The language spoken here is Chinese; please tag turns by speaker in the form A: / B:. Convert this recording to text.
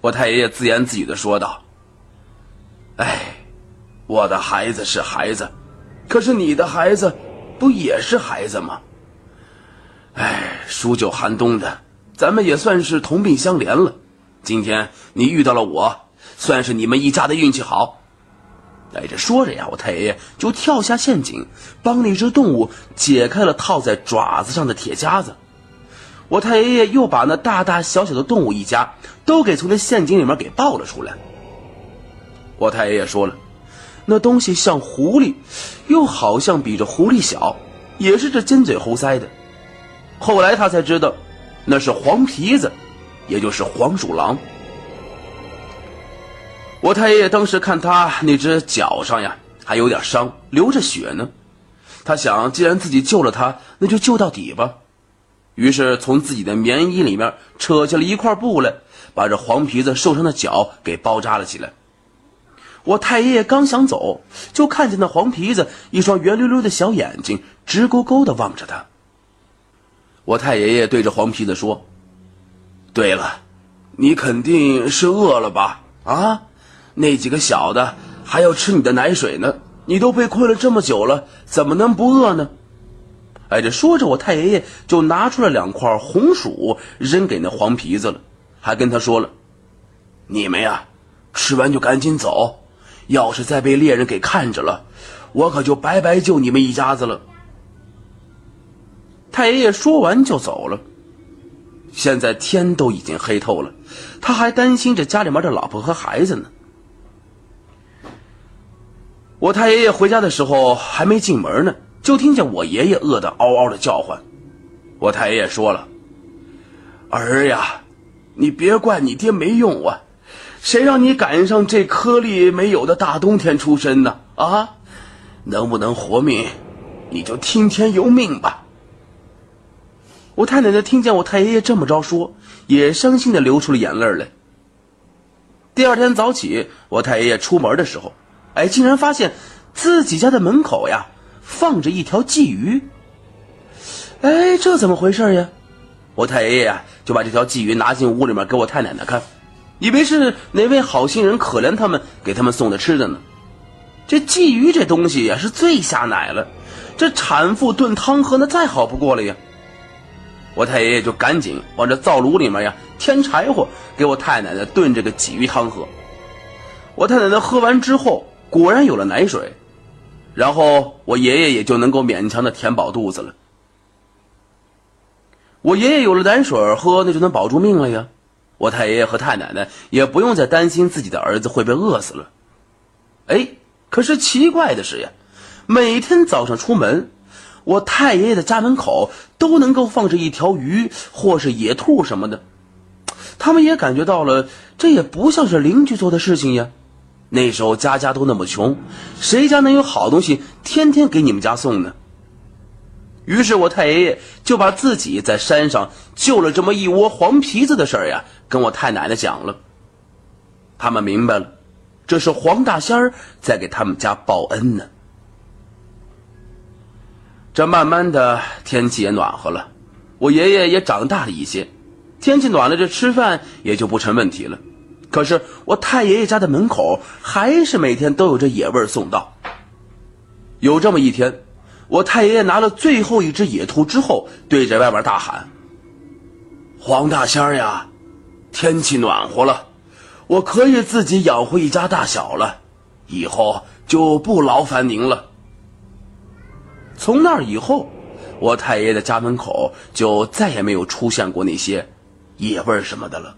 A: 我太爷爷自言自语的说道：“哎，我的孩子是孩子，可是你的孩子不也是孩子吗？哎，数九寒冬的，咱们也算是同病相怜了。今天你遇到了我，算是你们一家的运气好。”哎，这说着呀，我太爷爷就跳下陷阱，帮那只动物解开了套在爪子上的铁夹子。我太爷爷又把那大大小小的动物一家都给从那陷阱里面给抱了出来。我太爷爷说了，那东西像狐狸，又好像比这狐狸小，也是这尖嘴猴腮的。后来他才知道，那是黄皮子，也就是黄鼠狼。我太爷爷当时看他那只脚上呀还有点伤，流着血呢，他想，既然自己救了他，那就救到底吧。于是从自己的棉衣里面扯下了一块布来，把这黄皮子受伤的脚给包扎了起来。我太爷爷刚想走，就看见那黄皮子一双圆溜溜的小眼睛直勾勾的望着他。我太爷爷对着黄皮子说：“对了，你肯定是饿了吧？啊，那几个小的还要吃你的奶水呢，你都被困了这么久了，怎么能不饿呢？”哎，这说着，我太爷爷就拿出了两块红薯扔给那黄皮子了，还跟他说了：“你们呀，吃完就赶紧走，要是再被猎人给看着了，我可就白白救你们一家子了。”太爷爷说完就走了。现在天都已经黑透了，他还担心着家里面的老婆和孩子呢。我太爷爷回家的时候还没进门呢。就听见我爷爷饿得嗷嗷的叫唤，我太爷爷说了：“儿呀，你别怪你爹没用啊，谁让你赶上这颗粒没有的大冬天出生呢？啊，能不能活命，你就听天由命吧。”我太奶奶听见我太爷爷这么着说，也伤心的流出了眼泪来。第二天早起，我太爷爷出门的时候，哎，竟然发现自己家的门口呀。放着一条鲫鱼，哎，这怎么回事呀？我太爷爷呀就把这条鲫鱼拿进屋里面给我太奶奶看，以为是哪位好心人可怜他们给他们送的吃的呢。这鲫鱼这东西呀是最下奶了，这产妇炖汤喝那再好不过了呀。我太爷爷就赶紧往这灶炉里面呀添柴火，给我太奶奶炖这个鲫鱼汤喝。我太奶奶喝完之后，果然有了奶水。然后我爷爷也就能够勉强的填饱肚子了。我爷爷有了奶水喝，那就能保住命了呀。我太爷爷和太奶奶也不用再担心自己的儿子会被饿死了。哎，可是奇怪的是呀，每天早上出门，我太爷爷的家门口都能够放着一条鱼或是野兔什么的。他们也感觉到了，这也不像是邻居做的事情呀。那时候家家都那么穷，谁家能有好东西天天给你们家送呢？于是我太爷爷就把自己在山上救了这么一窝黄皮子的事儿呀，跟我太奶奶讲了。他们明白了，这是黄大仙儿在给他们家报恩呢。这慢慢的天气也暖和了，我爷爷也长大了一些，天气暖了，这吃饭也就不成问题了。可是我太爷爷家的门口还是每天都有这野味送到。有这么一天，我太爷爷拿了最后一只野兔之后，对着外面大喊：“黄大仙儿呀，天气暖和了，我可以自己养活一家大小了，以后就不劳烦您了。”从那以后，我太爷爷的家门口就再也没有出现过那些野味什么的了。